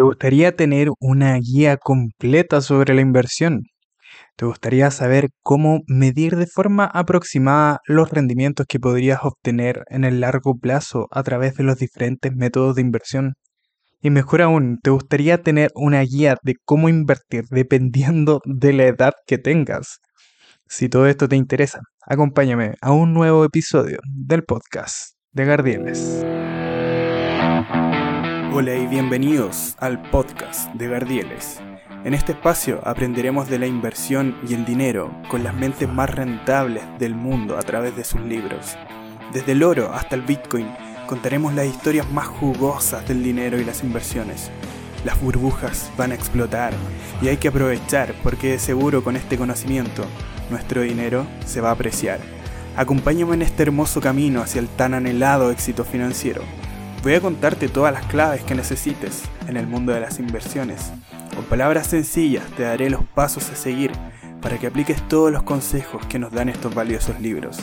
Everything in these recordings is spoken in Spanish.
¿Te gustaría tener una guía completa sobre la inversión? ¿Te gustaría saber cómo medir de forma aproximada los rendimientos que podrías obtener en el largo plazo a través de los diferentes métodos de inversión? Y mejor aún, ¿te gustaría tener una guía de cómo invertir dependiendo de la edad que tengas? Si todo esto te interesa, acompáñame a un nuevo episodio del podcast de Gardieles. Hola y bienvenidos al podcast de Gardieles. En este espacio aprenderemos de la inversión y el dinero con las mentes más rentables del mundo a través de sus libros. Desde el oro hasta el Bitcoin contaremos las historias más jugosas del dinero y las inversiones. Las burbujas van a explotar y hay que aprovechar porque de seguro con este conocimiento nuestro dinero se va a apreciar. Acompáñame en este hermoso camino hacia el tan anhelado éxito financiero. Voy a contarte todas las claves que necesites en el mundo de las inversiones. Con palabras sencillas te daré los pasos a seguir para que apliques todos los consejos que nos dan estos valiosos libros.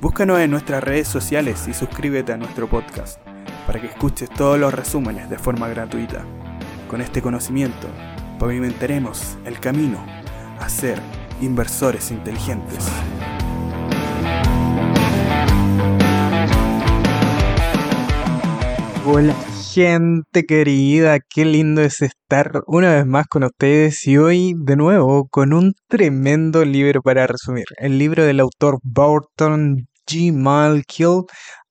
Búscanos en nuestras redes sociales y suscríbete a nuestro podcast para que escuches todos los resúmenes de forma gratuita. Con este conocimiento pavimentaremos el camino a ser inversores inteligentes. Hola gente querida, qué lindo es estar una vez más con ustedes y hoy de nuevo con un tremendo libro para resumir. El libro del autor Barton G. Malkiel,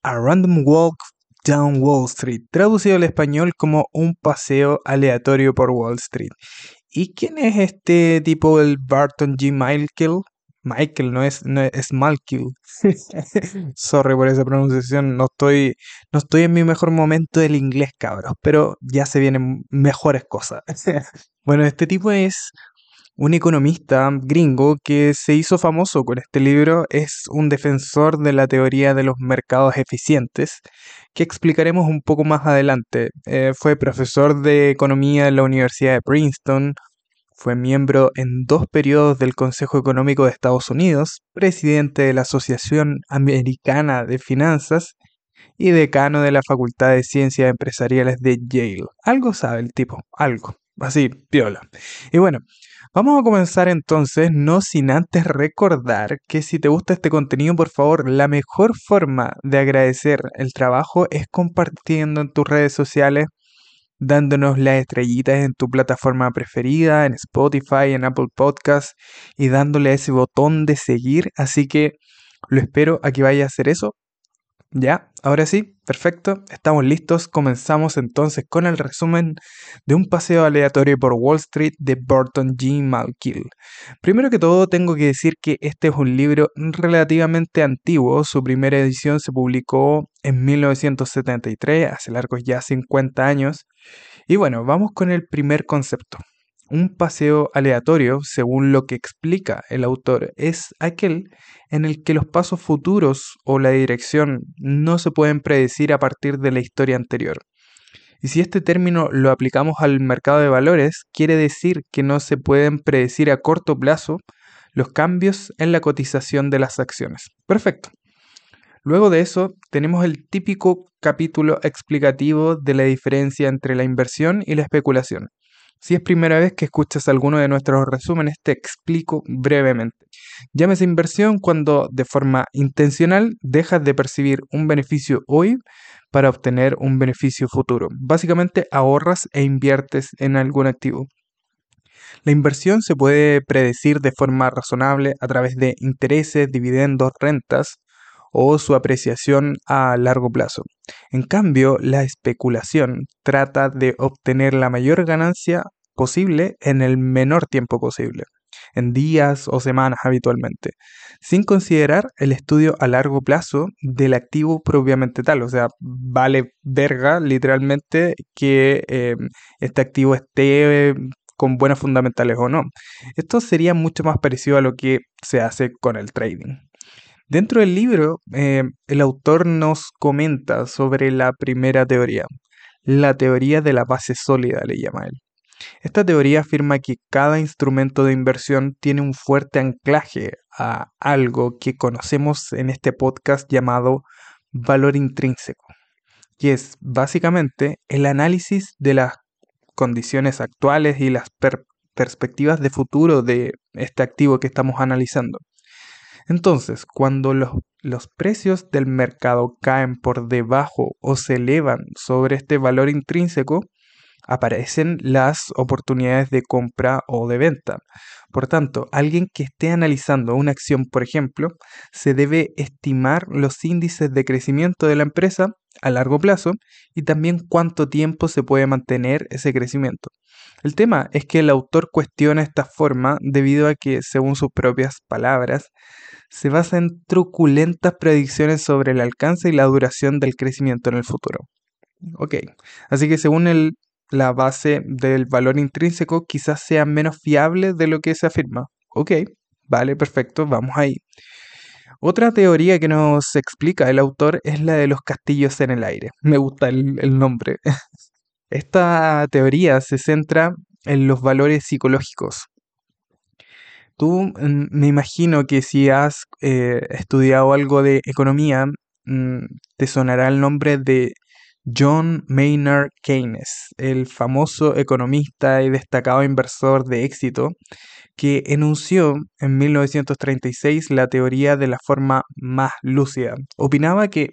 A Random Walk Down Wall Street, traducido al español como Un paseo aleatorio por Wall Street. ¿Y quién es este tipo, el Barton G. Malkiel? Michael, no es, no es Malkiel. Sorry por esa pronunciación, no estoy, no estoy en mi mejor momento del inglés, cabros, pero ya se vienen mejores cosas. bueno, este tipo es un economista gringo que se hizo famoso con este libro, es un defensor de la teoría de los mercados eficientes, que explicaremos un poco más adelante. Eh, fue profesor de economía en la Universidad de Princeton, fue miembro en dos periodos del Consejo Económico de Estados Unidos, presidente de la Asociación Americana de Finanzas y decano de la Facultad de Ciencias Empresariales de Yale. Algo sabe el tipo, algo. Así, piola. Y bueno, vamos a comenzar entonces, no sin antes recordar que si te gusta este contenido, por favor, la mejor forma de agradecer el trabajo es compartiendo en tus redes sociales dándonos las estrellitas en tu plataforma preferida, en Spotify, en Apple Podcasts y dándole ese botón de seguir. Así que lo espero a que vaya a hacer eso. Ya, ahora sí, perfecto, estamos listos. Comenzamos entonces con el resumen de un paseo aleatorio por Wall Street de Burton G. Malkiel. Primero que todo, tengo que decir que este es un libro relativamente antiguo. Su primera edición se publicó en 1973, hace largos ya 50 años. Y bueno, vamos con el primer concepto. Un paseo aleatorio, según lo que explica el autor, es aquel en el que los pasos futuros o la dirección no se pueden predecir a partir de la historia anterior. Y si este término lo aplicamos al mercado de valores, quiere decir que no se pueden predecir a corto plazo los cambios en la cotización de las acciones. Perfecto. Luego de eso, tenemos el típico capítulo explicativo de la diferencia entre la inversión y la especulación. Si es primera vez que escuchas alguno de nuestros resúmenes, te explico brevemente. Llámese inversión cuando de forma intencional dejas de percibir un beneficio hoy para obtener un beneficio futuro. Básicamente ahorras e inviertes en algún activo. La inversión se puede predecir de forma razonable a través de intereses, dividendos, rentas, o su apreciación a largo plazo. En cambio, la especulación trata de obtener la mayor ganancia posible en el menor tiempo posible, en días o semanas habitualmente, sin considerar el estudio a largo plazo del activo propiamente tal. O sea, vale verga literalmente que eh, este activo esté con buenas fundamentales o no. Esto sería mucho más parecido a lo que se hace con el trading. Dentro del libro, eh, el autor nos comenta sobre la primera teoría, la teoría de la base sólida, le llama él. Esta teoría afirma que cada instrumento de inversión tiene un fuerte anclaje a algo que conocemos en este podcast llamado valor intrínseco, que es básicamente el análisis de las condiciones actuales y las perspectivas de futuro de este activo que estamos analizando. Entonces, cuando los, los, precios del mercado caen por debajo o se elevan sobre este valor intrínseco, aparecen las oportunidades de compra o de venta. Por tanto, alguien que esté analizando una acción, por ejemplo, se debe estimar los índices de crecimiento de la empresa a largo plazo y también cuánto tiempo se puede mantener ese crecimiento. El tema es que el autor cuestiona esta forma debido a que, según sus propias palabras, se basa en truculentas predicciones sobre el alcance y la duración del crecimiento en el futuro. Ok, así que según el la base del valor intrínseco quizás sea menos fiable de lo que se afirma. Ok, vale, perfecto, vamos ahí. Otra teoría que nos explica el autor es la de los castillos en el aire. Me gusta el, nombre. Esta teoría se centra en los valores psicológicos. Tú mm, me imagino que si has eh, estudiado algo de economía, mm, te sonará el nombre de John Maynard Keynes, el famoso economista y destacado inversor de éxito, que enunció en 1936 la teoría de la forma más lúcida. Opinaba que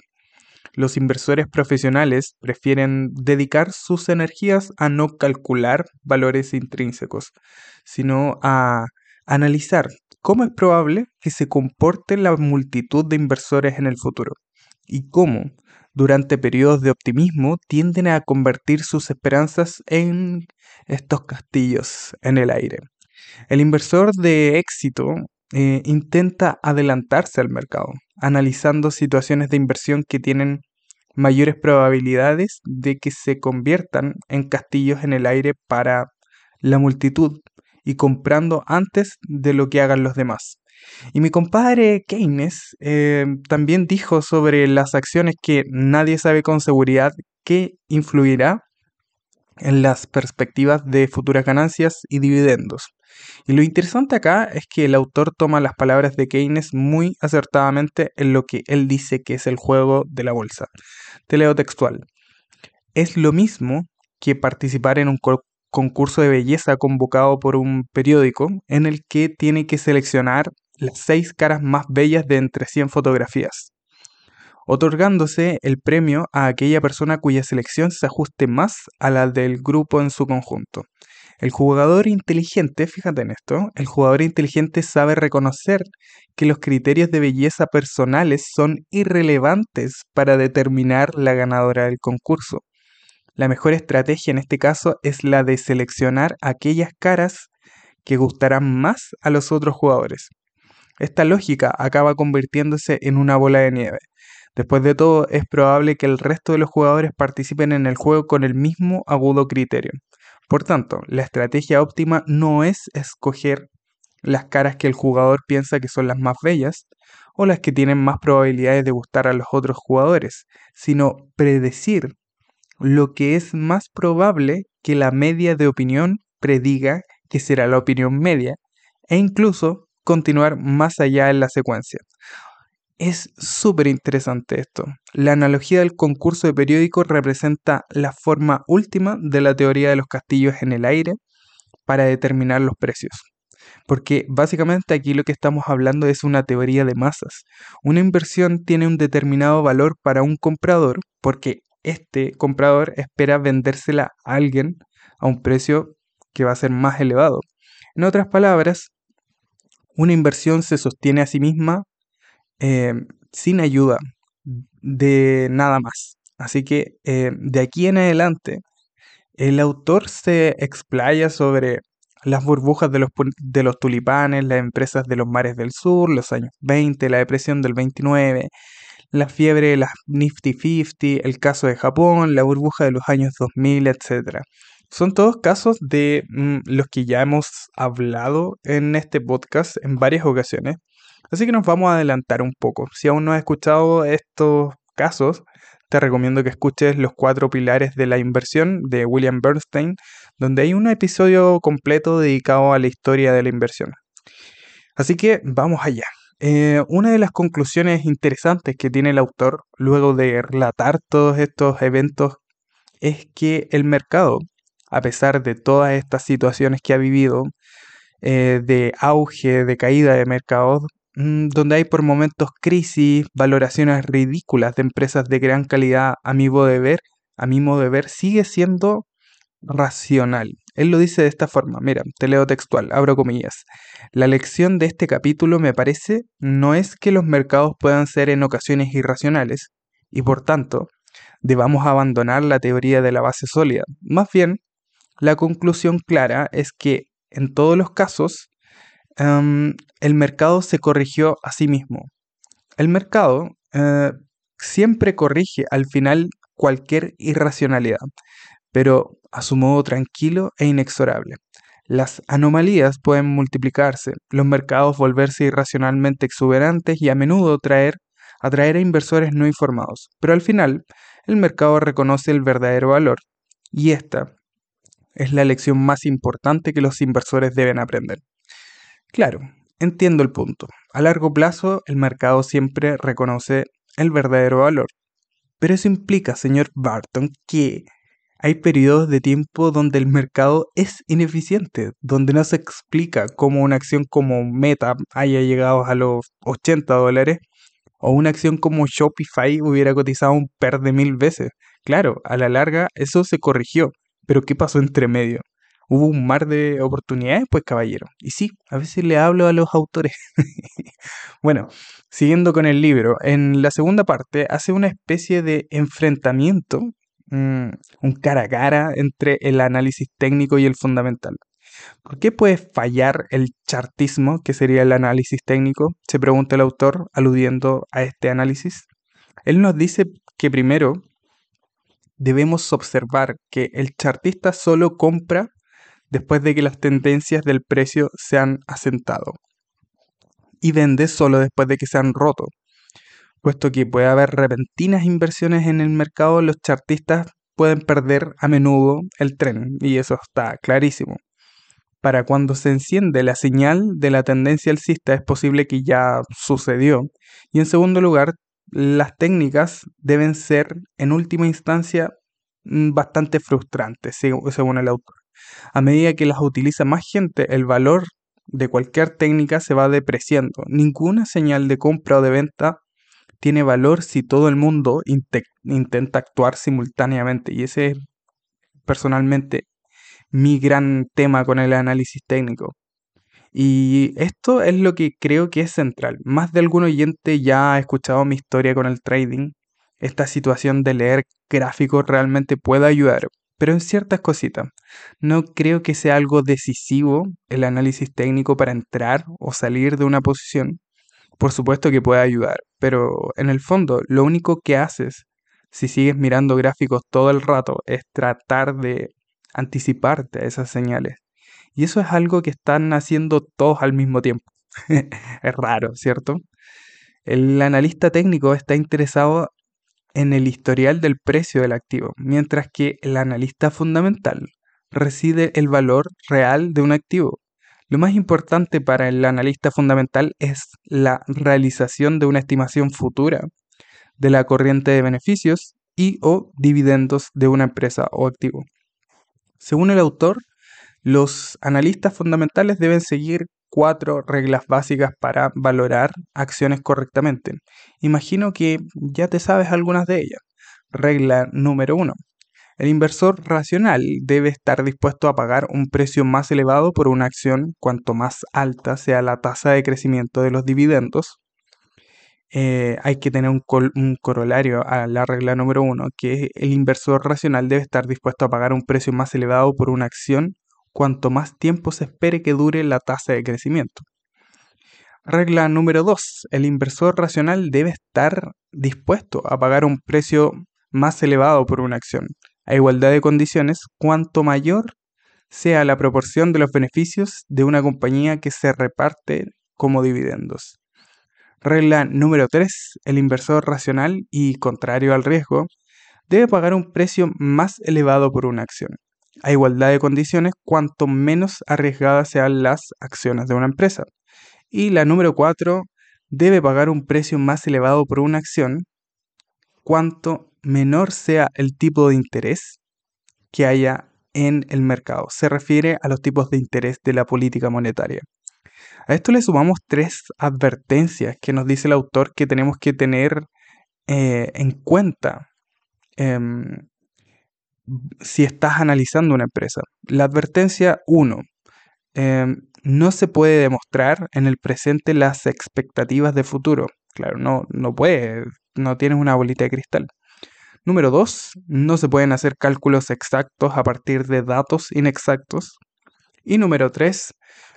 los inversores profesionales prefieren dedicar sus energías a no calcular valores intrínsecos, sino a analizar cómo es probable que se comporte la multitud de inversores en el futuro y cómo durante periodos de optimismo tienden a convertir sus esperanzas en estos castillos en el aire. El inversor de éxito eh, intenta adelantarse al mercado, analizando situaciones de inversión que tienen mayores probabilidades de que se conviertan en castillos en el aire para la multitud y comprando antes de lo que hagan los demás. Y mi compadre Keynes eh, también dijo sobre las acciones que nadie sabe con seguridad que influirá en las perspectivas de futuras ganancias y dividendos. Y lo interesante acá es que el autor toma las palabras de Keynes muy acertadamente en lo que él dice que es el juego de la bolsa. Te leo textual. Es lo mismo que participar en un concurso de belleza convocado por un periódico en el que tiene que seleccionar las seis caras más bellas de entre 100 fotografías, otorgándose el premio a aquella persona cuya selección se ajuste más a la del grupo en su conjunto. El jugador inteligente, fíjate en esto, el jugador inteligente sabe reconocer que los criterios de belleza personales son irrelevantes para determinar la ganadora del concurso. La mejor estrategia en este caso es la de seleccionar aquellas caras que gustarán más a los otros jugadores. Esta lógica acaba convirtiéndose en una bola de nieve. Después de todo, es probable que el resto de los jugadores participen en el juego con el mismo agudo criterio. Por tanto, la estrategia óptima no es escoger las caras que el jugador piensa que son las más bellas o las que tienen más probabilidades de gustar a los otros jugadores, sino predecir lo que es más probable que la media de opinión prediga que será la opinión media e incluso continuar más allá en la secuencia. Es súper interesante esto. La analogía del concurso de periódico representa la forma última de la teoría de los castillos en el aire para determinar los precios. Porque básicamente aquí lo que estamos hablando es una teoría de masas. Una inversión tiene un determinado valor para un comprador porque este comprador espera vendérsela a alguien a un precio que va a ser más elevado. En otras palabras, una inversión se sostiene a sí misma eh, sin ayuda de nada más. Así que eh, de aquí en adelante, el autor se explaya sobre las burbujas de los, de los tulipanes, las empresas de los mares del sur, los años 20, la depresión del 29, la fiebre de las Nifty 50, el caso de Japón, la burbuja de los años 2000, etc. Son todos casos de mm, los que ya hemos hablado en este podcast en varias ocasiones. Así que nos vamos a adelantar un poco. Si aún no has escuchado estos casos, te recomiendo que escuches Los cuatro pilares de la inversión de William Bernstein, donde hay un episodio completo dedicado a la historia de la inversión. Así que vamos allá. Eh, una de las conclusiones interesantes que tiene el autor luego de relatar todos estos eventos es que el mercado a pesar de todas estas situaciones que ha vivido, eh, de auge, de caída de mercados, mm, donde hay por momentos crisis, valoraciones ridículas de empresas de gran calidad, a mi modo de ver, a mi modo de ver, sigue siendo racional. Él lo dice de esta forma, mira, te leo textual, abro comillas. La lección de este capítulo me parece no es que los mercados puedan ser en ocasiones irracionales y por tanto debamos abandonar la teoría de la base sólida. Más bien, la conclusión clara es que en todos los casos em, el mercado se corrigió a sí mismo. El mercado eh, siempre corrige al final cualquier irracionalidad, pero a su modo tranquilo e inexorable. Las anomalías pueden multiplicarse, los mercados volverse irracionalmente exuberantes y a menudo traer, atraer a inversores no informados, pero al final el mercado reconoce el verdadero valor y esta es la lección más importante que los inversores deben aprender. Claro, entiendo el punto. A largo plazo el mercado siempre reconoce el verdadero valor, pero eso implica, señor Barton, que hay periodos de tiempo donde el mercado es ineficiente, donde no se explica cómo una acción como Meta haya llegado a los 80 dólares o una acción como Shopify hubiera cotizado un per de mil veces. Claro, a la larga eso se corrigió, pero ¿qué pasó entre medio? Hubo un mar de oportunidades, pues caballero. Y sí, a veces le hablo a los autores. bueno, siguiendo con el libro, en la segunda parte hace una especie de enfrentamiento Un cara a cara entre el análisis técnico y el fundamental. ¿Por qué puede fallar el chartismo, que sería el análisis técnico? Se pregunta el autor, aludiendo a este análisis. Él nos dice que primero debemos observar que el chartista solo compra después de que las tendencias del precio se han asentado y vende solo después de que se han roto puesto que puede haber repentinas inversiones en el mercado, los chartistas pueden perder a menudo el tren, y eso está clarísimo. Para cuando se enciende la señal de la tendencia alcista es posible que ya sucedió. Y en segundo lugar, las técnicas deben ser en última instancia mm, bastante frustrantes, según el autor. A medida que las utiliza más gente, el valor de cualquier técnica se va depreciando. Ninguna señal de compra o de venta tiene valor si todo el mundo intenta actuar simultáneamente. Y ese es personalmente mi gran tema con el análisis técnico. Y esto es lo que creo que es central. Más de algún oyente ya ha escuchado mi historia con el trading. Esta situación de leer gráficos realmente puede ayudar, pero en ciertas cositas. No creo que sea algo decisivo el análisis técnico para entrar o salir de una posición por supuesto que puede ayudar, pero en el fondo lo único que haces si sigues mirando gráficos todo el rato es tratar de anticiparte a esas señales. Y eso es algo que están haciendo todos al mismo tiempo. es raro, ¿cierto? El analista técnico está interesado en el historial del precio del activo, mientras que el analista fundamental reside el valor real de un activo. Lo más importante para el analista fundamental es la realización de una estimación futura de la corriente de beneficios y o dividendos de una empresa o activo. Según el autor, los analistas fundamentales deben seguir cuatro reglas básicas para valorar acciones correctamente. Imagino que ya te sabes algunas de ellas. Regla número uno. El inversor racional debe estar dispuesto a pagar un precio más elevado por una acción cuanto más alta sea la tasa de crecimiento de los dividendos. Eh, hay que tener un, corolario a la regla número uno, que el inversor racional debe estar dispuesto a pagar un precio más elevado por una acción cuanto más tiempo se espere que dure la tasa de crecimiento. Regla número 2. El inversor racional debe estar dispuesto a pagar un precio más elevado por una acción, a igualdad de condiciones, cuanto mayor sea la proporción de los beneficios de una compañía que se reparte como dividendos. Regla número 3. El inversor racional y contrario al riesgo debe pagar un precio más elevado por una acción. A igualdad de condiciones, cuanto menos arriesgadas sean las acciones de una empresa. Y la número 4. Debe pagar un precio más elevado por una acción cuanto menor sea el tipo de interés que haya en el mercado. Se refiere a los tipos de interés de la política monetaria. A esto le sumamos tres advertencias que nos dice el autor que tenemos que tener eh, en cuenta em, si estás analizando una empresa. La advertencia 1. Em, no se puede demostrar en el presente las expectativas de futuro. Claro, no, no puede, no tienes una bolita de cristal. Número 2. No se pueden hacer cálculos exactos a partir de datos inexactos. Y número 3.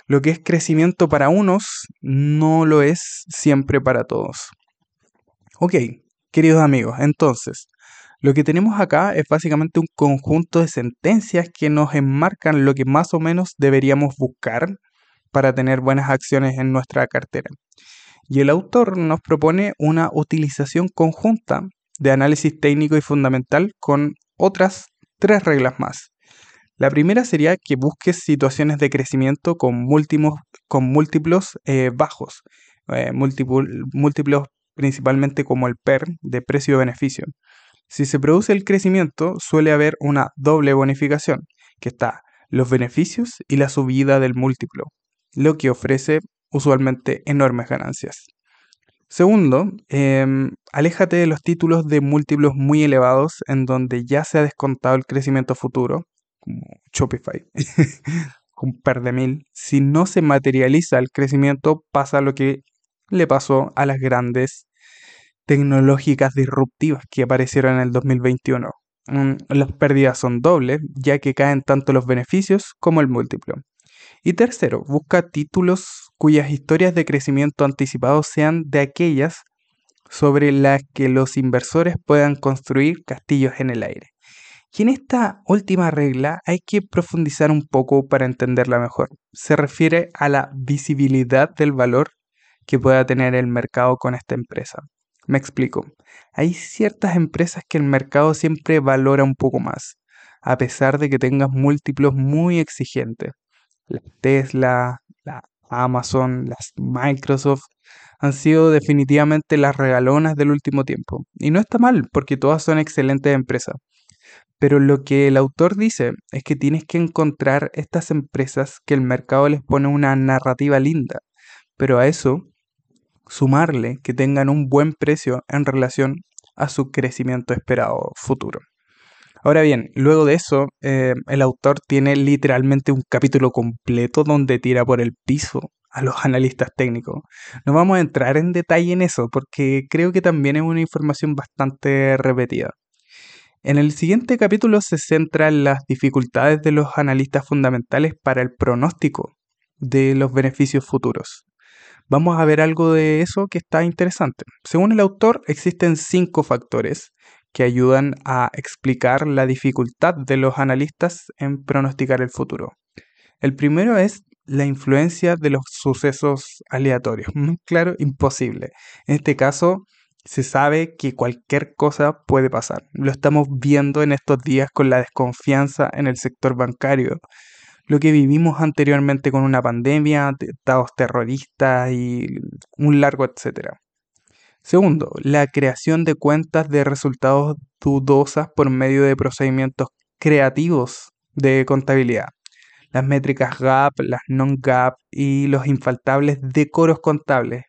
Lo que es crecimiento para unos no lo es siempre para todos. Ok, queridos amigos, entonces, lo que tenemos acá es básicamente un conjunto de sentencias que nos enmarcan lo que más o menos deberíamos buscar para tener buenas acciones en nuestra cartera. Y el autor nos propone una utilización conjunta de análisis técnico y fundamental con otras tres reglas más. La primera sería que busques situaciones de crecimiento con múltiplos, con múltiplos eh, bajos, eh, múltiplos principalmente como el PER de precio-beneficio. Si se produce el crecimiento, suele haber una doble bonificación, que está los beneficios y la subida del múltiplo, lo que ofrece usualmente enormes ganancias. Segundo, em, aléjate de los títulos de múltiplos muy elevados en donde ya se ha descontado el crecimiento futuro, como Shopify, un par de mil. Si no se materializa el crecimiento, pasa lo que le pasó a las grandes tecnológicas disruptivas que aparecieron en el 2021. Mm, las pérdidas son dobles, ya que caen tanto los beneficios como el múltiplo. Y tercero, busca títulos cuyas historias de crecimiento anticipado sean de aquellas sobre las que los inversores puedan construir castillos en el aire. Y en esta última regla hay que profundizar un poco para entenderla mejor. Se refiere a la visibilidad del valor que pueda tener el mercado con esta empresa. Me explico. Hay ciertas empresas que el mercado siempre valora un poco más, a pesar de que tengas múltiplos muy exigentes. La Tesla, la Amazon, las Microsoft han sido definitivamente las regalonas del último tiempo. Y no está mal, porque todas son excelentes empresas. Pero lo que el autor dice es que tienes que encontrar estas empresas que el mercado les pone una narrativa linda. Pero a eso sumarle que tengan un buen precio en relación a su crecimiento esperado futuro. Ahora bien, luego de eso, eh, el autor tiene literalmente un capítulo completo donde tira por el piso a los analistas técnicos. No vamos a entrar en detalle en eso porque creo que también es una información bastante repetida. En el siguiente capítulo se centra en las dificultades de los analistas fundamentales para el pronóstico de los beneficios futuros vamos a ver algo de eso que está interesante. Según el autor, existen cinco factores que ayudan a explicar la dificultad de los analistas en pronosticar el futuro. El primero es la influencia de los sucesos aleatorios. Claro, imposible. En este caso, se sabe que cualquier cosa puede pasar. Lo estamos viendo en estos días con la desconfianza en el sector bancario lo que vivimos anteriormente con una pandemia, atentados terroristas y un largo etcétera. Segundo, la creación de cuentas de resultados dudosas por medio de procedimientos creativos de contabilidad. Las métricas GAP, las non-GAP y los infaltables decoros contables.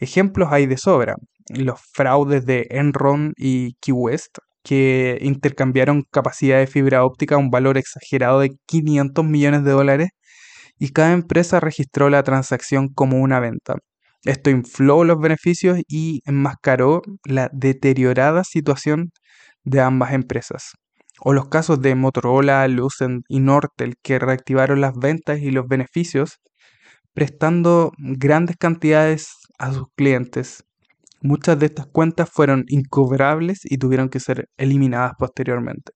Ejemplos hay de sobra. Los fraudes de Enron y Key West, que intercambiaron capacidad de fibra óptica a un valor exagerado de 500 millones de dólares y cada empresa registró la transacción como una venta. Esto infló los beneficios y enmascaró la deteriorada situación de ambas empresas. O los casos de Motorola, Lucent y Nortel que reactivaron las ventas y los beneficios prestando grandes cantidades a sus clientes Muchas de estas cuentas fueron incobrables y tuvieron que ser eliminadas posteriormente.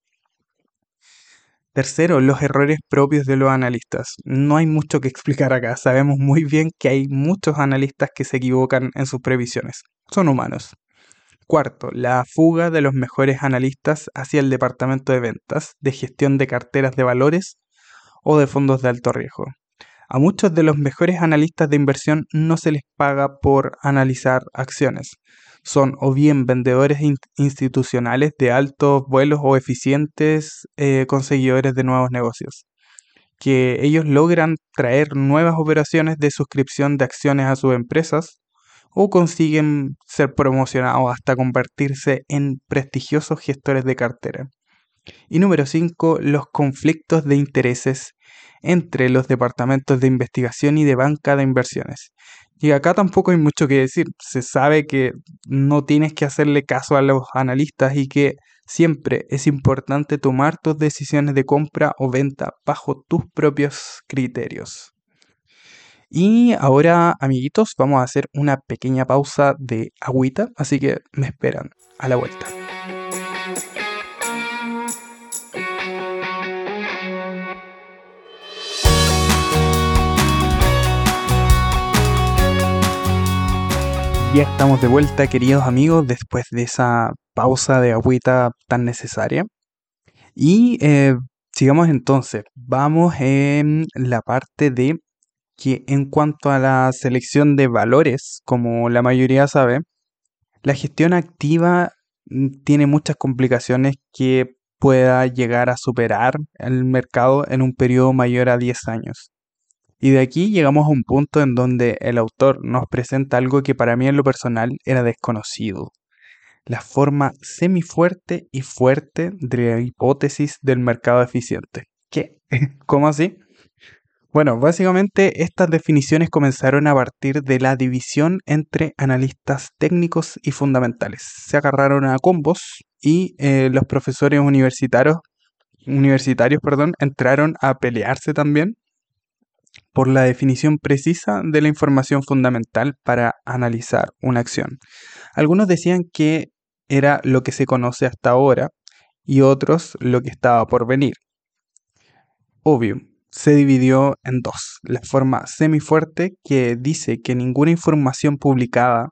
Tercero, los errores propios de los analistas. No hay mucho que explicar acá. Sabemos muy bien que hay muchos analistas que se equivocan en sus previsiones. Son humanos. Cuarto, la fuga de los mejores analistas hacia el departamento de ventas, de gestión de carteras de valores o de fondos de alto riesgo. A muchos de los mejores analistas de inversión no se les paga por analizar acciones. Son o bien vendedores institucionales de altos vuelos o eficientes eh, conseguidores de nuevos negocios, que ellos logran traer nuevas operaciones de suscripción de acciones a sus empresas o consiguen ser promocionados hasta convertirse en prestigiosos gestores de cartera. Y número 5, los conflictos de intereses entre los departamentos de investigación y de banca de inversiones. Y acá tampoco hay mucho que decir. Se sabe que no tienes que hacerle caso a los analistas y que siempre es importante tomar tus decisiones de compra o venta bajo tus propios criterios. Y ahora, amiguitos, vamos a hacer una pequeña pausa de agüita, así que me esperan a la vuelta. Ya estamos de vuelta, queridos amigos, después de esa pausa de agüita tan necesaria. Y eh, sigamos entonces. Vamos en la parte de que en cuanto a la selección de valores, como la mayoría sabe, la gestión activa mm, tiene muchas complicaciones que pueda llegar a superar el mercado en un periodo mayor a 10 años. Y de aquí llegamos a un punto en donde el autor nos presenta algo que para mí en lo personal era desconocido. La forma semifuerte y fuerte de la hipótesis del mercado eficiente. ¿Qué? ¿Cómo así? Bueno, básicamente estas definiciones comenzaron a partir de la división entre analistas técnicos y fundamentales. Se agarraron a combos y eh, los profesores universitarios, universitarios entraron a pelearse también por la definición precisa de la información fundamental para analizar una acción. Algunos decían que era lo que se conoce hasta ahora y otros lo que estaba por venir. Obvio, se dividió en dos. La forma semifuerte que dice que ninguna información publicada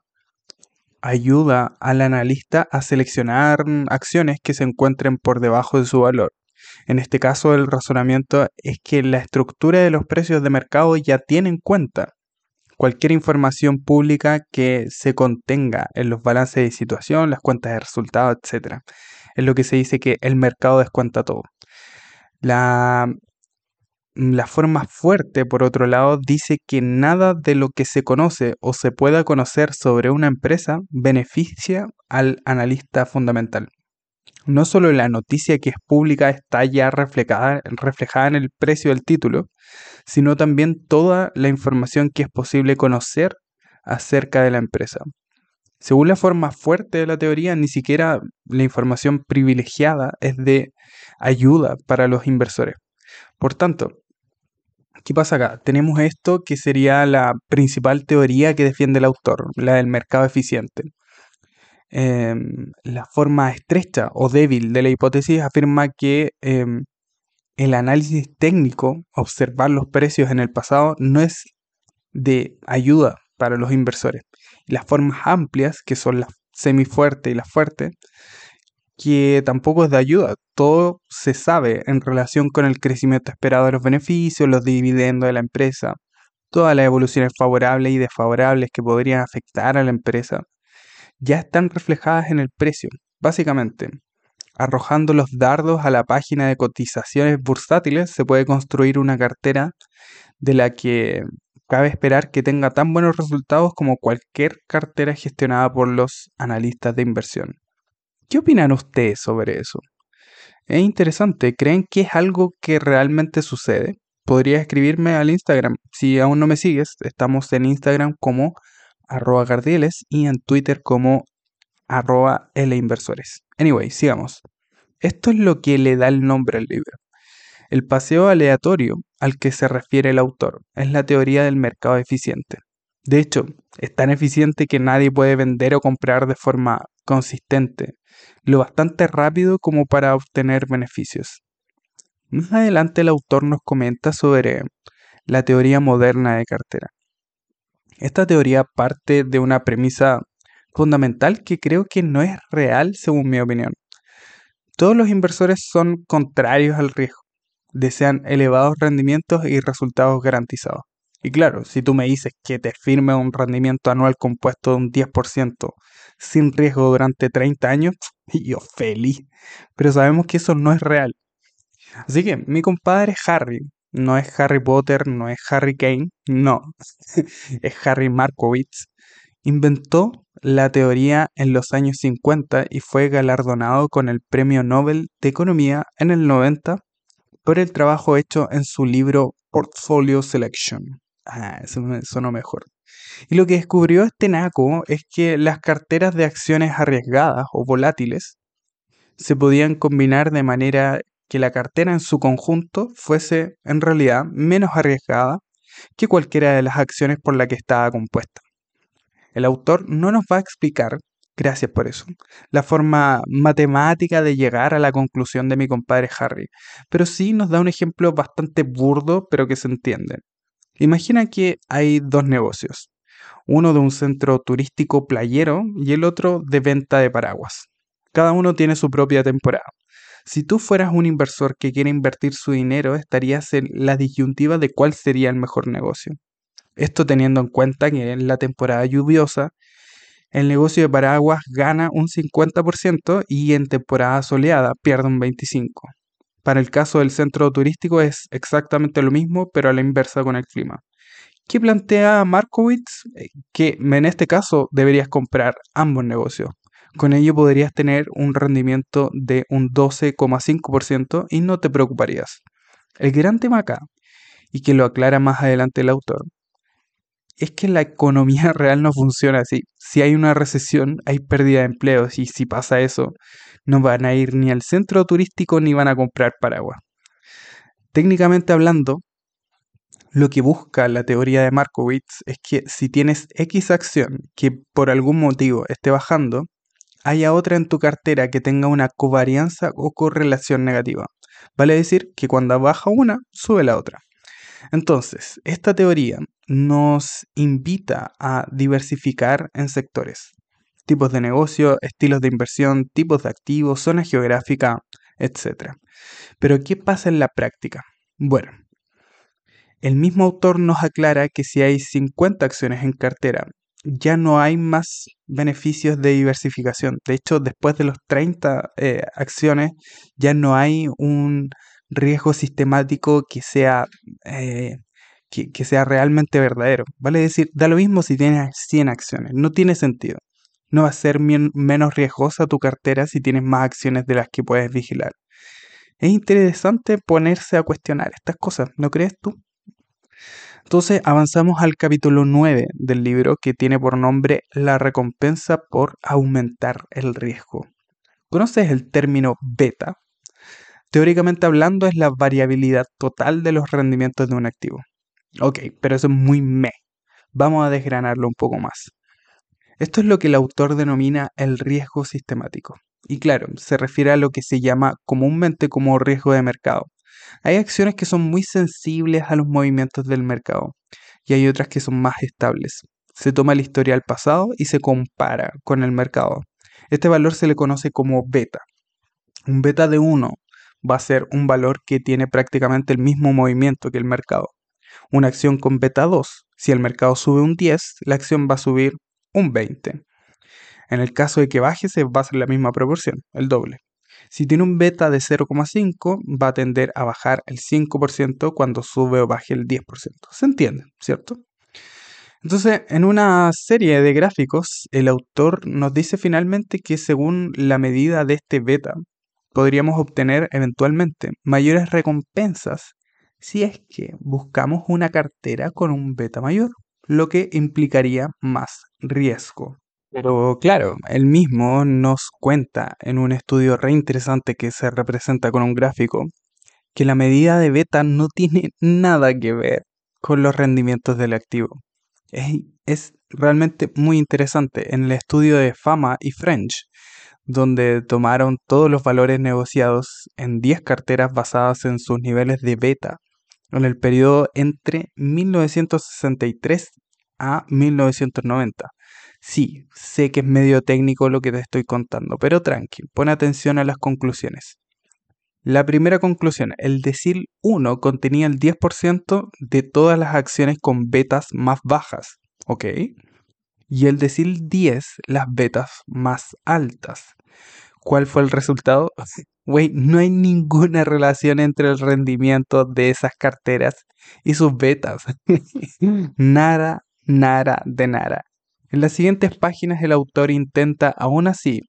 ayuda al analista a seleccionar acciones que se encuentren por debajo de su valor. En este caso el razonamiento es que la estructura de los precios de mercado ya tiene en cuenta cualquier información pública que se contenga en los balances de situación, las cuentas de resultados, etc. Es lo que se dice que el mercado descuenta todo. La la forma fuerte, por otro lado, dice que nada de lo que se conoce o se pueda conocer sobre una empresa beneficia al analista fundamental. No solo la noticia que es pública está ya reflejada, en el precio del título, sino también toda la información que es posible conocer acerca de la empresa. Según la forma fuerte de la teoría, ni siquiera la información privilegiada es de ayuda para los inversores. Por tanto, ¿qué pasa acá? Tenemos esto que sería la principal teoría que defiende el autor, la del mercado eficiente. Em, la forma estrecha o débil de la hipótesis afirma que em, el análisis técnico, observar los precios en el pasado, no es de ayuda para los inversores. las formas amplias, que son las semifuerte y las fuertes, que tampoco es de ayuda. Todo se sabe en relación con el crecimiento esperado de los beneficios, los dividendos de la empresa, todas las evoluciones favorables y desfavorables que podrían afectar a la empresa, ya están reflejadas en el precio. Básicamente, arrojando los dardos a la página de cotizaciones bursátiles se puede construir una cartera de la que cabe esperar que tenga tan buenos resultados como cualquier cartera gestionada por los analistas de inversión. ¿Qué opinan ustedes sobre eso? Es interesante, ¿creen que es algo que realmente sucede? Podría escribirme al Instagram. Si aún no me sigues, estamos en Instagram como arroba cardieles y en Twitter como arroba Inversores. Anyway, sigamos. Esto es lo que le da el nombre al libro. El paseo aleatorio al que se refiere el autor es la teoría del mercado eficiente. De hecho, es tan eficiente que nadie puede vender o comprar de forma consistente lo bastante rápido como para obtener beneficios. Más adelante el autor nos comenta sobre la teoría moderna de cartera. Esta teoría parte de una premisa fundamental que creo que no es real según mi opinión. Todos los inversores son contrarios al riesgo, desean elevados rendimientos y resultados garantizados. Y claro, si tú me dices que te firme un rendimiento anual compuesto de un 10% sin riesgo durante 30 años, yo feliz. Pero sabemos que eso no es real. Así que mi compadre Harry, no es Harry Potter, no es Harry Kane, no, es Harry Markowitz, inventó la teoría en los años 50 y fue galardonado con el Premio Nobel de Economía en el 90 por el trabajo hecho en su libro Portfolio Selection. Ah, eso me sonó mejor. Y lo que descubrió este naco es que las carteras de acciones arriesgadas o volátiles se podían combinar de manera que la cartera en su conjunto fuese en realidad menos arriesgada que cualquiera de las acciones por la que estaba compuesta. El autor no nos va a explicar, gracias por eso, la forma matemática de llegar a la conclusión de mi compadre Harry, pero sí nos da un ejemplo bastante burdo, pero que se entiende. Imagina que hay dos negocios, uno de un centro turístico playero y el otro de venta de paraguas. Cada uno tiene su propia temporada. Si tú fueras un inversor que quiere invertir su dinero, estarías en la disyuntiva de cuál sería el mejor negocio. Esto teniendo en cuenta que en la temporada lluviosa el negocio de paraguas gana un 50% y en temporada soleada pierde un 25%. Para el caso del centro turístico es exactamente lo mismo, pero a la inversa con el clima. ¿Qué plantea Markowitz? Eh, que en este caso deberías comprar ambos negocios. Con ello podrías tener un rendimiento de un 12,5% y no te preocuparías. El gran tema acá, y que lo aclara más adelante el autor, es que la economía real no funciona así. Si hay una recesión, hay pérdida de empleos y si pasa eso, no van a ir ni al centro turístico ni van a comprar paraguas. Técnicamente hablando, lo que busca la teoría de Markowitz es que si tienes X acción que por algún motivo esté bajando, haya otra en tu cartera que tenga una covarianza o correlación negativa. Vale decir que cuando baja una, sube la otra. Entonces, esta teoría nos invita a diversificar en sectores, tipos de negocio, estilos de inversión, tipos de activos, zona geográfica, etc. Pero ¿qué pasa en la práctica? Bueno, el mismo autor nos aclara que si hay 50 acciones en cartera, ya no hay más beneficios de diversificación. De hecho, después de los 30 eh, acciones, ya no hay un riesgo sistemático que sea, eh, que, sea realmente verdadero. Vale decir, da lo mismo si tienes 100 acciones, no tiene sentido. No va a ser menos riesgosa tu cartera si tienes más acciones de las que puedes vigilar. Es interesante ponerse a cuestionar estas cosas, ¿no crees tú? Entonces avanzamos al capítulo 9 del libro que tiene por nombre La recompensa por aumentar el riesgo. ¿Conoces el término beta? Teóricamente hablando es la variabilidad total de los rendimientos de un activo. Ok, pero eso es muy me. Vamos a desgranarlo un poco más. Esto es lo que el autor denomina el riesgo sistemático. Y claro, se refiere a lo que se llama comúnmente como riesgo de mercado. Hay acciones que son muy sensibles a los movimientos del mercado y hay otras que son más estables. Se toma el historial pasado y se compara con el mercado. Este valor se le conoce como beta. Un beta de 1 va a ser un valor que tiene prácticamente el mismo movimiento que el mercado. Una acción con beta 2, si el mercado sube un 10, la acción va a subir un 20. En el caso de que baje, se va a ser la misma proporción, el doble. Si tiene un beta de 0,5, va a tender a bajar el 5% cuando sube o baje el 10%. ¿Se entiende, cierto? Entonces, en una serie de gráficos, el autor nos dice finalmente que según la medida de este beta, podríamos obtener eventualmente mayores recompensas si es que buscamos una cartera con un beta mayor, lo que implicaría más riesgo. Pero claro, él mismo nos cuenta en un estudio re interesante que se representa con un gráfico que la medida de beta no tiene nada que ver con los rendimientos del activo. Es, es realmente muy interesante. En el estudio de Fama y French donde tomaron todos los valores negociados en 10 carteras basadas en sus niveles de beta en el periodo entre 1963 a 1990. Sí, sé que es medio técnico lo que te estoy contando, pero tranqui, pon atención a las conclusiones. La primera conclusión, el decil 1 contenía el 10% de todas las acciones con betas más bajas, ¿ok? Y el decil 10 las betas más altas. ¿Cuál fue el resultado? Güey, no hay ninguna relación entre el rendimiento de esas carteras y sus betas. nada, nada de nada. En las siguientes páginas el autor intenta aún así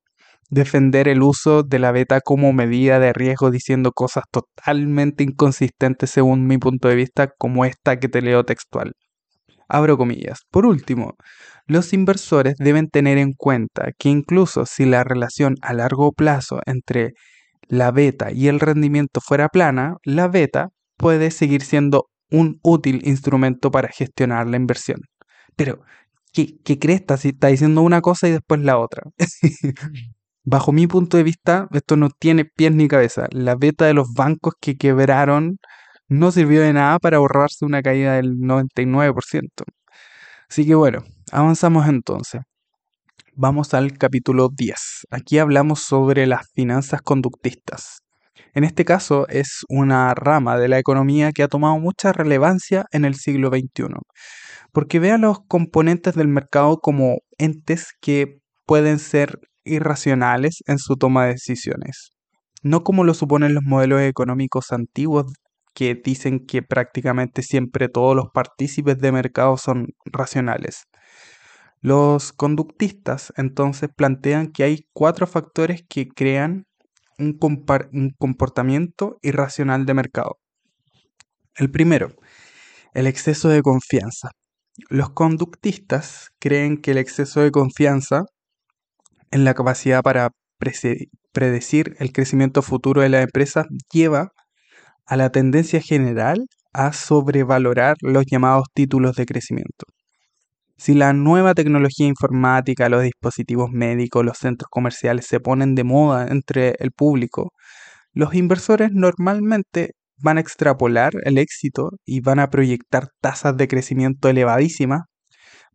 defender el uso de la beta como medida de riesgo diciendo cosas totalmente inconsistentes según mi punto de vista como esta que te leo textual. Abro comillas. Por último, los inversores deben tener en cuenta que incluso si la relación a largo plazo entre la beta y el rendimiento fuera plana, la beta puede seguir siendo un útil instrumento para gestionar la inversión. Pero, ¿qué, qué crees? Si está diciendo una cosa y después la otra. Bajo mi punto de vista, esto no tiene pies ni cabeza. La beta de los bancos que quebraron no sirvió de nada para ahorrarse una caída del 99%. Así que bueno, avanzamos entonces. Vamos al capítulo 10. Aquí hablamos sobre las finanzas conductistas. En este caso es una rama de la economía que ha tomado mucha relevancia en el siglo XXI, porque ve a los componentes del mercado como entes que pueden ser irracionales en su toma de decisiones, no como lo suponen los modelos económicos antiguos que dicen que prácticamente siempre todos los partícipes de mercado son racionales. Los conductistas entonces plantean que hay cuatro factores que crean un, un, comportamiento irracional de mercado. El primero, el exceso de confianza. Los conductistas creen que el exceso de confianza en la capacidad para predecir el crecimiento futuro de la empresa lleva a la tendencia general a sobrevalorar los llamados títulos de crecimiento. Si la nueva tecnología informática, los dispositivos médicos, los centros comerciales se ponen de moda entre el público, los inversores normalmente van a extrapolar el éxito y van a proyectar tasas de crecimiento elevadísimas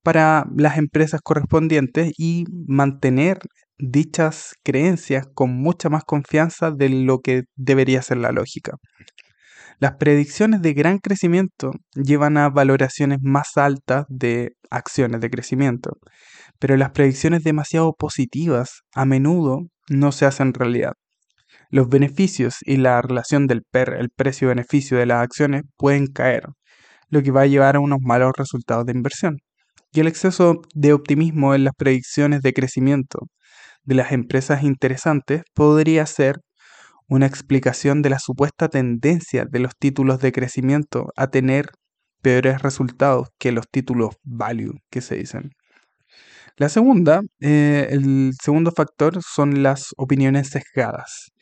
para las empresas correspondientes y mantener dichas creencias con mucha más confianza de lo que debería ser la lógica. Las predicciones de gran crecimiento llevan a valoraciones más altas de acciones de crecimiento, pero las predicciones demasiado positivas a menudo no se hacen realidad. Los beneficios y la relación del PER, el precio-beneficio de las acciones, pueden caer, lo que va a llevar a unos malos resultados de inversión y el exceso de optimismo en las predicciones de crecimiento de las empresas interesantes podría ser una explicación de la supuesta tendencia de los títulos de crecimiento a tener peores resultados que los títulos value que se dicen. La segunda, eh, el segundo factor son las opiniones sesgadas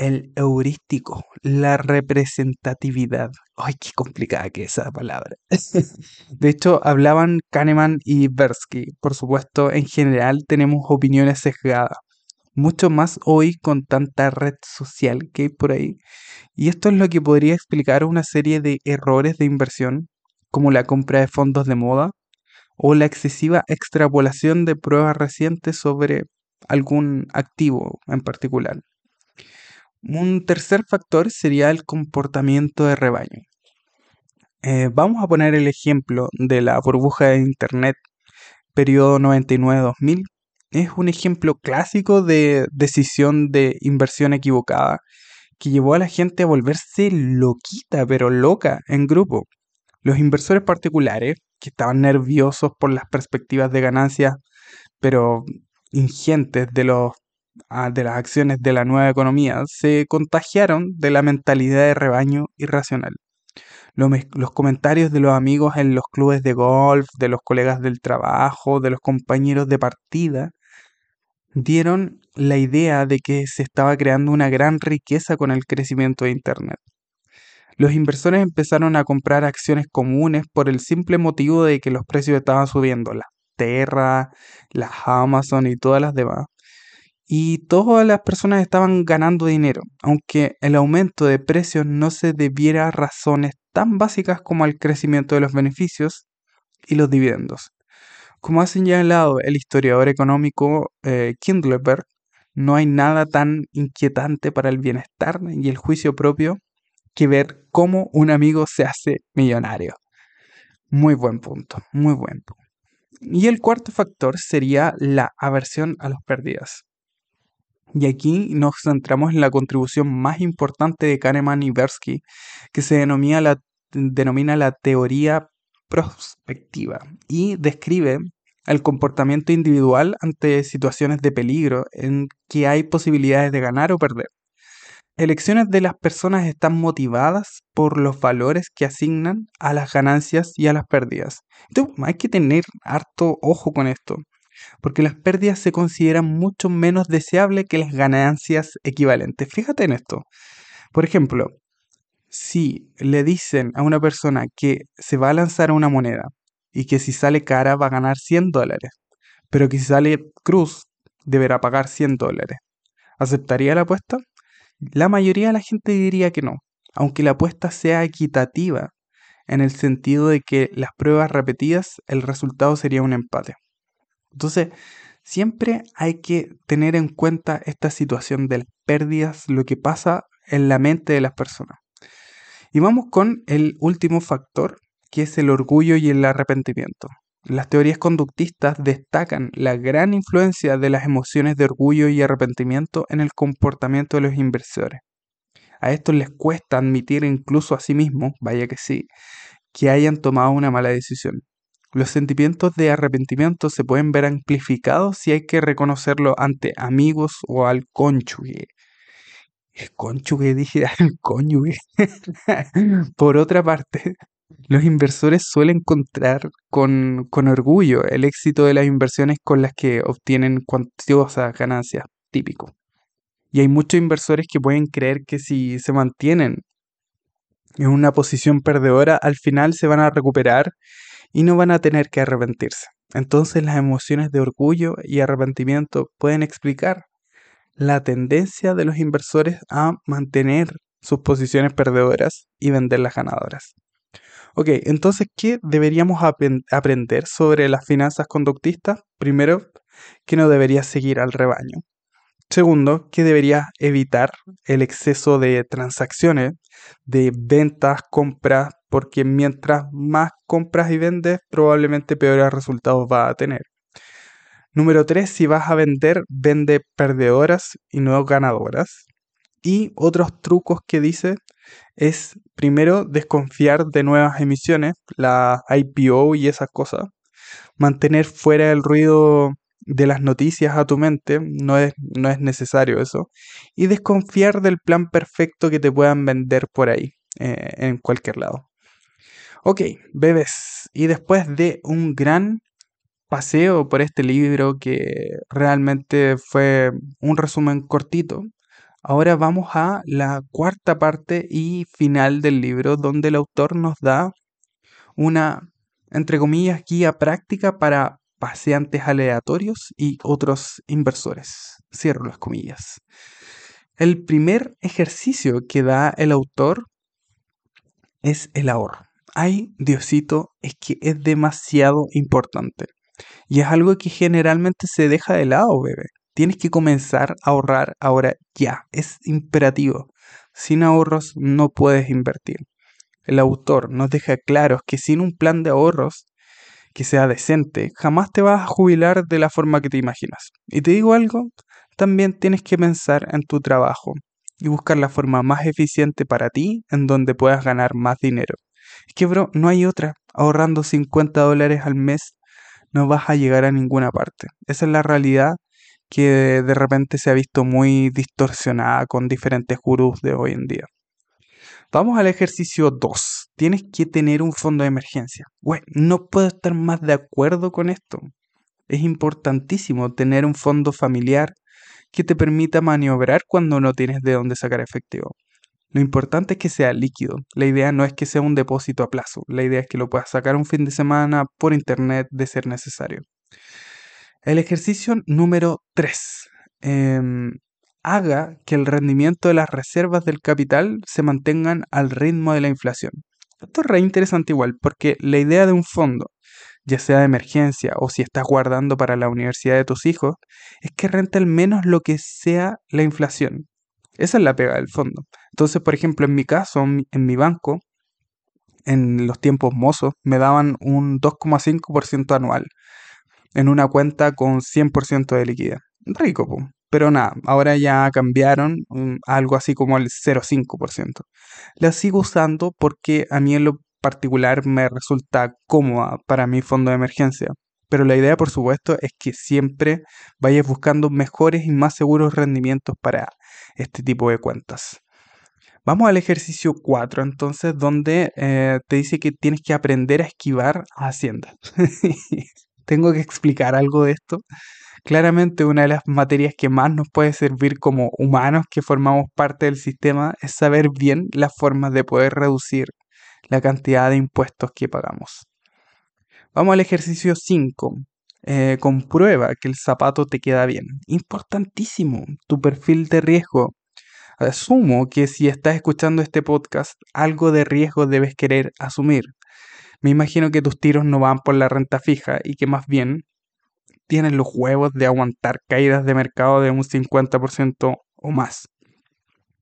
el heurístico, la representatividad. Ay, qué complicada que es esa palabra. de hecho, hablaban Kahneman y Bersky. Por supuesto, en general tenemos opiniones sesgadas. Mucho más hoy con tanta red social que hay por ahí. Y esto es lo que podría explicar una serie de errores de inversión, como la compra de fondos de moda o la excesiva extrapolación de pruebas recientes sobre algún activo en particular. Un tercer factor sería el comportamiento de rebaño. Eh, vamos a poner el ejemplo de la burbuja de Internet, periodo 99-2000. Es un ejemplo clásico de decisión de inversión equivocada que llevó a la gente a volverse loquita, pero loca, en grupo. Los inversores particulares, que estaban nerviosos por las perspectivas de ganancias, pero ingentes de los de las acciones de la nueva economía se contagiaron de la mentalidad de rebaño irracional. Los, comentarios de los amigos en los clubes de golf, de los colegas del trabajo, de los compañeros de partida, dieron la idea de que se estaba creando una gran riqueza con el crecimiento de Internet. Los inversores empezaron a comprar acciones comunes por el simple motivo de que los precios estaban subiendo, las Terra, las Amazon y todas las demás y todas las personas estaban ganando dinero, aunque el aumento de precios no se debiera a razones tan básicas como al crecimiento de los beneficios y los dividendos. Como ha señalado el historiador económico eh, Kindleberg, no hay nada tan inquietante para el bienestar y el juicio propio que ver cómo un amigo se hace millonario. Muy buen punto, muy buen punto. Y el cuarto factor sería la aversión a las pérdidas. Y aquí nos centramos en la contribución más importante de Kahneman y Bersky, que se denomina la, denomina la teoría prospectiva y describe el comportamiento individual ante situaciones de peligro en que hay posibilidades de ganar o perder. Elecciones de las personas están motivadas por los valores que asignan a las ganancias y a las pérdidas. Entonces, hay que tener harto ojo con esto, porque las pérdidas se consideran mucho menos deseables que las ganancias equivalentes. Fíjate en esto. Por ejemplo, si le dicen a una persona que se va a lanzar una moneda y que si sale cara va a ganar 100 dólares, pero que si sale cruz deberá pagar 100 dólares, ¿aceptaría la apuesta? La mayoría de la gente diría que no, aunque la apuesta sea equitativa, en el sentido de que las pruebas repetidas el resultado sería un empate. Entonces, siempre hay que tener en cuenta esta situación de las pérdidas, lo que pasa en la mente de las personas. Y vamos con el último factor, que es el orgullo y el arrepentimiento. Las teorías conductistas destacan la gran influencia de las emociones de orgullo y arrepentimiento en el comportamiento de los inversores. A estos les cuesta admitir incluso a sí mismos, vaya que sí, que hayan tomado una mala decisión. Los sentimientos de arrepentimiento se pueden ver amplificados si hay que reconocerlo ante amigos o al cónyuge. El cónyuge, dije, al cónyuge. Por otra parte, los inversores suelen encontrar con, con, orgullo el éxito de las inversiones con las que obtienen cuantiosas ganancias, típico. Y hay muchos inversores que pueden creer que si se mantienen en una posición perdedora, al final se van a recuperar y no van a tener que arrepentirse. Entonces las emociones de orgullo y arrepentimiento pueden explicar la tendencia de los inversores a mantener sus posiciones perdedoras y vender las ganadoras. Ok, entonces, ¿qué deberíamos aprender sobre las finanzas conductistas? Primero, que no deberías seguir al rebaño. Segundo, que deberías evitar el exceso de transacciones, de ventas, compras, porque mientras más compras y vendes, probablemente peores resultados vas a tener. Número 3, si vas a vender, vende perdedoras y no ganadoras. Y otros trucos que dice es primero desconfiar de nuevas emisiones, la IPO y esas cosas. Mantener fuera el ruido de las noticias a tu mente, no es, no es necesario eso. Y desconfiar del plan perfecto que te puedan vender por ahí, eh, en cualquier lado. Ok, bebés. Y después de un gran paseo por este libro que realmente fue un resumen cortito, ahora vamos a la cuarta parte y final del libro donde el autor nos da una, entre comillas, guía práctica para paseantes aleatorios y otros inversores. Cierro las comillas. El primer ejercicio que da el autor es el ahorro ay, Diosito, es que es demasiado importante. Y es algo que generalmente se deja de lado, bebé. Tienes que comenzar a ahorrar ahora ya. Es imperativo. Sin ahorros no puedes invertir. El autor nos deja claro que sin un plan de ahorros que sea decente, jamás te vas a jubilar de la forma que te imaginas. Y te digo algo, también tienes que pensar en tu trabajo y buscar la forma más eficiente para ti en donde puedas ganar más dinero. Es que, bro, no hay otra. Ahorrando 50 dólares al mes no vas a llegar a ninguna parte. Esa es la realidad que de repente se ha visto muy distorsionada con diferentes gurús de hoy en día. Vamos al ejercicio 2. Tienes que tener un fondo de emergencia. Güey, no puedo estar más de acuerdo con esto. Es importantísimo tener un fondo familiar que te permita maniobrar cuando no tienes de dónde sacar efectivo. Lo importante es que sea líquido. La idea no es que sea un depósito a plazo. La idea es que lo puedas sacar un fin de semana por internet de ser necesario. El ejercicio número 3. Em, haga que el rendimiento de las reservas del capital se mantengan al ritmo de la inflación. Esto es re interesante igual, porque la idea de un fondo, ya sea de emergencia o si estás guardando para la universidad de tus hijos, es que renta al menos lo que sea la inflación. Esa es la pega del fondo. Entonces, por ejemplo, en mi caso, en mi banco, en los tiempos mozos, me daban un 2,5% anual en una cuenta con 100% de liquidez. Rico, pero nada, ahora ya cambiaron mm, algo así como el 0,5%. La sigo usando porque a mí en lo particular me resulta cómoda para mi fondo de emergencia. Pero la idea, por supuesto, es que siempre vayas buscando mejores y más seguros rendimientos para este tipo de cuentas. Vamos al ejercicio 4 entonces, donde eh, te dice que tienes que aprender a esquivar a Hacienda. Tengo que explicar algo de esto. Claramente una de las materias que más nos puede servir como humanos que formamos parte del sistema es saber bien las formas de poder reducir la cantidad de impuestos que pagamos. Vamos al ejercicio 5. Eh, comprueba que el zapato te queda bien. Importantísimo, tu perfil de riesgo. Asumo que si estás escuchando este podcast, algo de riesgo debes querer asumir. Me imagino que tus tiros no van por la renta fija y que más bien tienes los huevos de aguantar caídas de mercado de un 50% o más.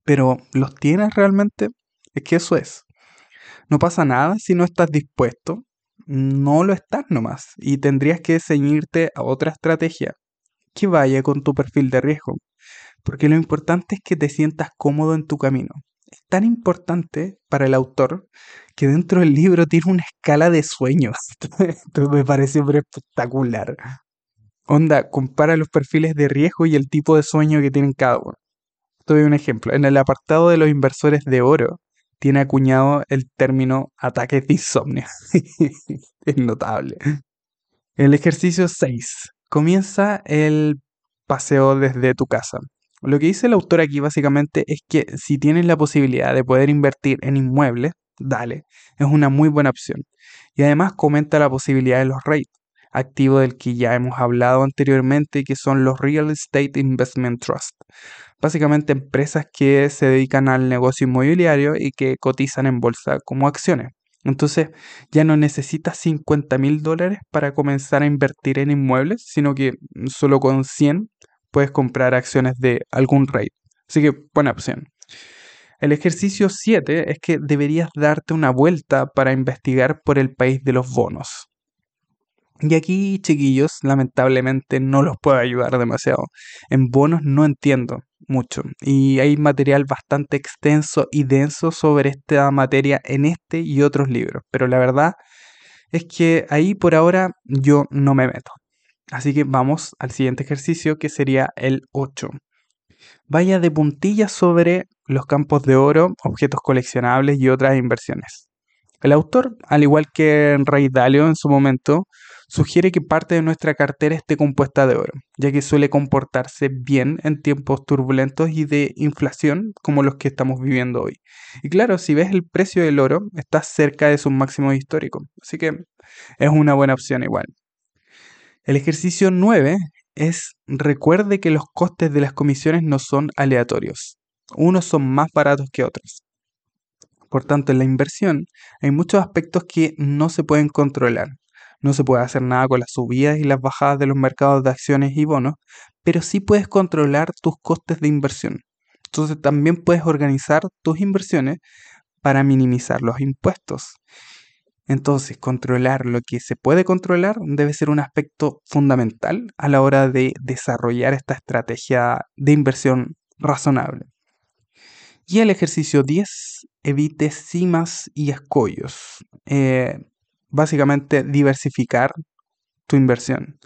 Pero ¿los tienes realmente? Es que eso es. No pasa nada si no estás dispuesto. No lo estás nomás. Y tendrías que ceñirte a otra estrategia que vaya con tu perfil de riesgo. Porque lo importante es que te sientas cómodo en tu camino es tan importante para el autor que dentro del libro tiene una escala de sueños. Esto me parece espectacular. Onda, compara los perfiles de riesgo y el tipo de sueño que tienen cada uno. Doy un ejemplo. En el apartado de los inversores de oro, tiene acuñado el término ataques de insomnio. es notable. El ejercicio 6. Comienza el paseo desde tu casa. Lo que dice el autor aquí básicamente es que si tienes la posibilidad de poder invertir en inmuebles, dale, es una muy buena opción. Y además comenta la posibilidad de los REIT, activo del que ya hemos hablado anteriormente, que son los Real Estate Investment Trust. Básicamente empresas que se dedican al negocio inmobiliario y que cotizan en bolsa como acciones. Entonces ya no necesitas 50 mil dólares para comenzar a invertir en inmuebles, sino que solo con 100 puedes comprar acciones de algún REIT. Así que buena opción. El ejercicio 7 es que deberías darte una vuelta para investigar por el país de los bonos. Y aquí, chiquillos, lamentablemente no los puedo ayudar demasiado. En bonos no entiendo mucho. Y hay material bastante extenso y denso sobre esta materia en este y otros libros. Pero la verdad es que ahí por ahora yo no me meto. Así que vamos al siguiente ejercicio que sería el 8. Vaya de puntillas sobre los campos de oro, objetos coleccionables y otras inversiones. El autor, al igual que Ray Dalio en su momento, sugiere que parte de nuestra cartera esté compuesta de oro, ya que suele comportarse bien en tiempos turbulentos y de inflación como los que estamos viviendo hoy. Y claro, si ves el precio del oro, está cerca de su máximo histórico, así que es una buena opción igual. El ejercicio 9 es recuerde que los costes de las comisiones no son aleatorios. Unos son más baratos que otros. Por tanto, en la inversión hay muchos aspectos que no se pueden controlar. No se puede hacer nada con las subidas y las bajadas de los mercados de acciones y bonos, pero sí puedes controlar tus costes de inversión. Entonces también puedes organizar tus inversiones para minimizar los impuestos. Entonces, controlar lo que se puede controlar debe ser un aspecto fundamental a la hora de desarrollar esta estrategia de inversión razonable. Y el ejercicio 10, evite cimas y escollos. Eh, básicamente, diversificar tu inversión.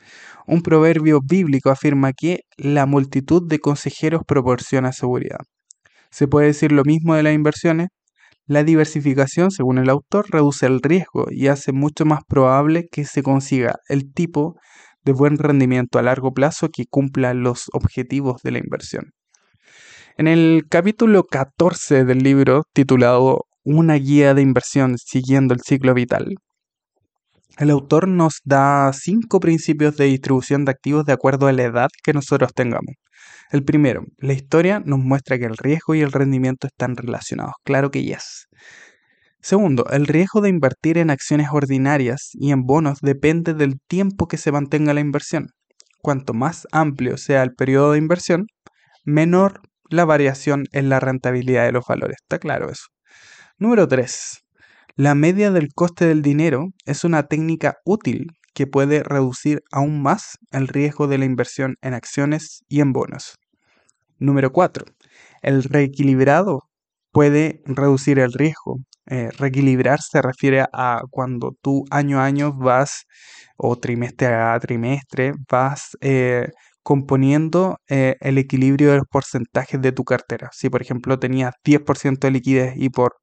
Un proverbio bíblico afirma que la multitud de consejeros proporciona seguridad. Se puede decir lo mismo de las inversiones, la diversificación, según el autor, reduce el riesgo y hace mucho más probable que se consiga el tipo de buen rendimiento a largo plazo que cumpla los objetivos de la inversión. En el capítulo 14 del libro, titulado Una guía de inversión siguiendo el ciclo vital, el autor nos da cinco principios de distribución de activos de acuerdo a la edad que nosotros tengamos. El primero, la historia nos muestra que el riesgo y el rendimiento están relacionados. Claro que yes. Segundo, el riesgo de invertir en acciones ordinarias y en bonos depende del tiempo que se mantenga la inversión. Cuanto más amplio sea el periodo de inversión, menor la variación en la rentabilidad de los valores. Está claro eso. Número 3. La media del coste del dinero es una técnica útil que puede reducir aún más el riesgo de la inversión en acciones y en bonos. Número 4. El reequilibrado puede reducir el riesgo. Eh, reequilibrar se refiere a cuando tú año a año vas, o trimestre a trimestre, vas eh, componiendo eh, el equilibrio de los porcentajes de tu cartera. Si por ejemplo tenías 10% de liquidez y por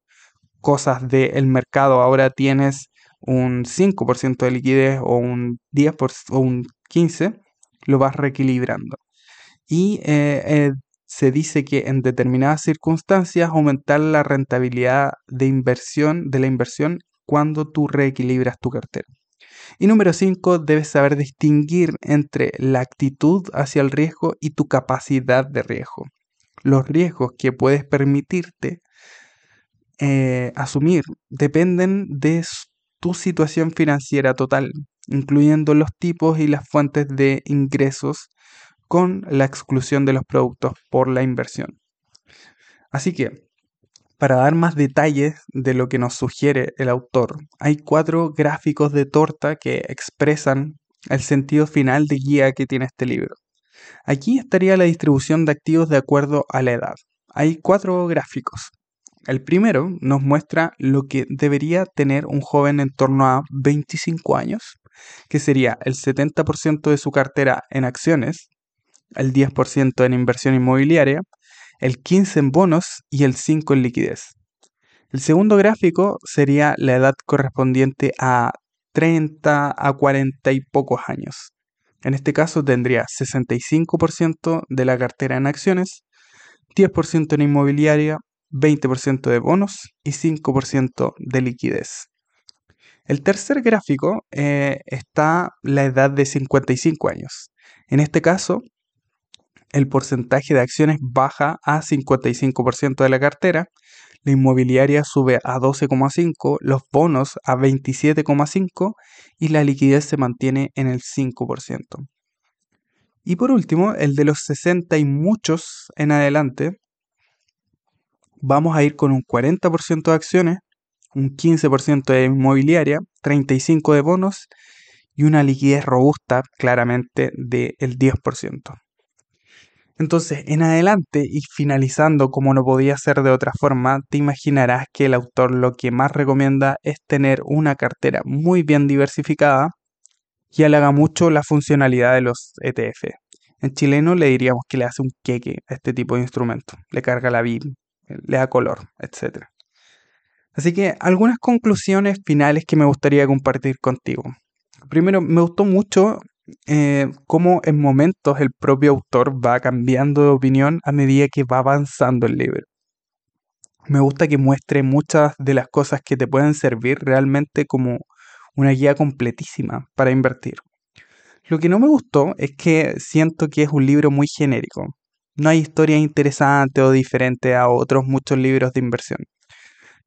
cosas del mercado ahora tienes un 5% de liquidez o un 10% o un 15%, lo vas reequilibrando. Y eh, eh, se dice que en determinadas circunstancias aumentar la rentabilidad de inversión de la inversión cuando tú reequilibras tu cartera. Y número 5, debes saber distinguir entre la actitud hacia el riesgo y tu capacidad de riesgo. Los riesgos que puedes permitirte eh, asumir dependen de tu situación financiera total, incluyendo los tipos y las fuentes de ingresos con la exclusión de los productos por la inversión. Así que para dar más detalles de lo que nos sugiere el autor, hay cuatro gráficos de torta que expresan el sentido final de guía que tiene este libro. Aquí estaría la distribución de activos de acuerdo a la edad. Hay cuatro gráficos. El primero nos muestra lo que debería tener un joven en torno a 25 años, que sería el 70% de su cartera en acciones, el 10% en inversión inmobiliaria, el 15 en bonos y el 5 en liquidez. El segundo gráfico sería la edad correspondiente a 30 a 40 y pocos años. En este caso tendría 65% de la cartera en acciones, 10% en inmobiliaria, 20% de bonos y 5% de liquidez. El tercer gráfico eh, está la edad de 55 años. En este caso, el porcentaje de acciones baja a 55% de la cartera, la inmobiliaria sube a 12,5%, los bonos a 27,5% y la liquidez se mantiene en el 5%. Y por último, el de los 60 y muchos en adelante, vamos a ir con un 40% de acciones, un 15% de inmobiliaria, 35% de bonos y una liquidez robusta claramente del 10%. Entonces, en adelante y finalizando como no podía ser de otra forma, te imaginarás que el autor lo que más recomienda es tener una cartera muy bien diversificada y halaga mucho la funcionalidad de los ETF. En chileno le diríamos que le hace un queque a este tipo de instrumento, le carga la BIM, le da color, etc. Así que algunas conclusiones finales que me gustaría compartir contigo. Primero, me gustó mucho eh, cómo en momentos el propio autor va cambiando de opinión a medida que va avanzando el libro. Me gusta que muestre muchas de las cosas que te pueden servir realmente como una guía completísima para invertir. Lo que no me gustó es que siento que es un libro muy genérico. No hay historias interesantes o diferentes a otros muchos libros de inversión.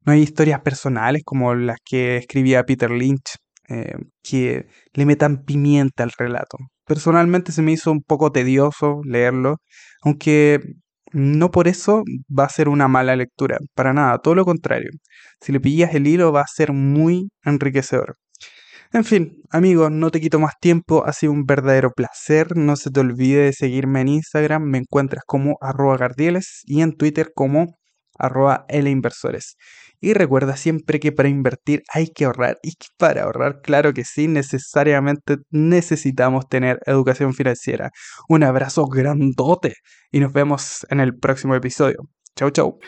No hay historias personales como las que escribía Peter Lynch eh, que le metan pimienta al relato. Personalmente se me hizo un poco tedioso leerlo, aunque no por eso va a ser una mala lectura, para nada, todo lo contrario. Si le pillas el hilo va a ser muy enriquecedor. En fin, amigos, no te quito más tiempo, ha sido un verdadero placer. No se te olvide de seguirme en Instagram, me encuentras como arroba gardieles y en Twitter como arroba inversores. Y recuerda siempre que para invertir hay que ahorrar y para ahorrar, claro que sí, necesariamente necesitamos tener educación financiera. Un abrazo grandote y nos vemos en el próximo episodio. Chau, chau.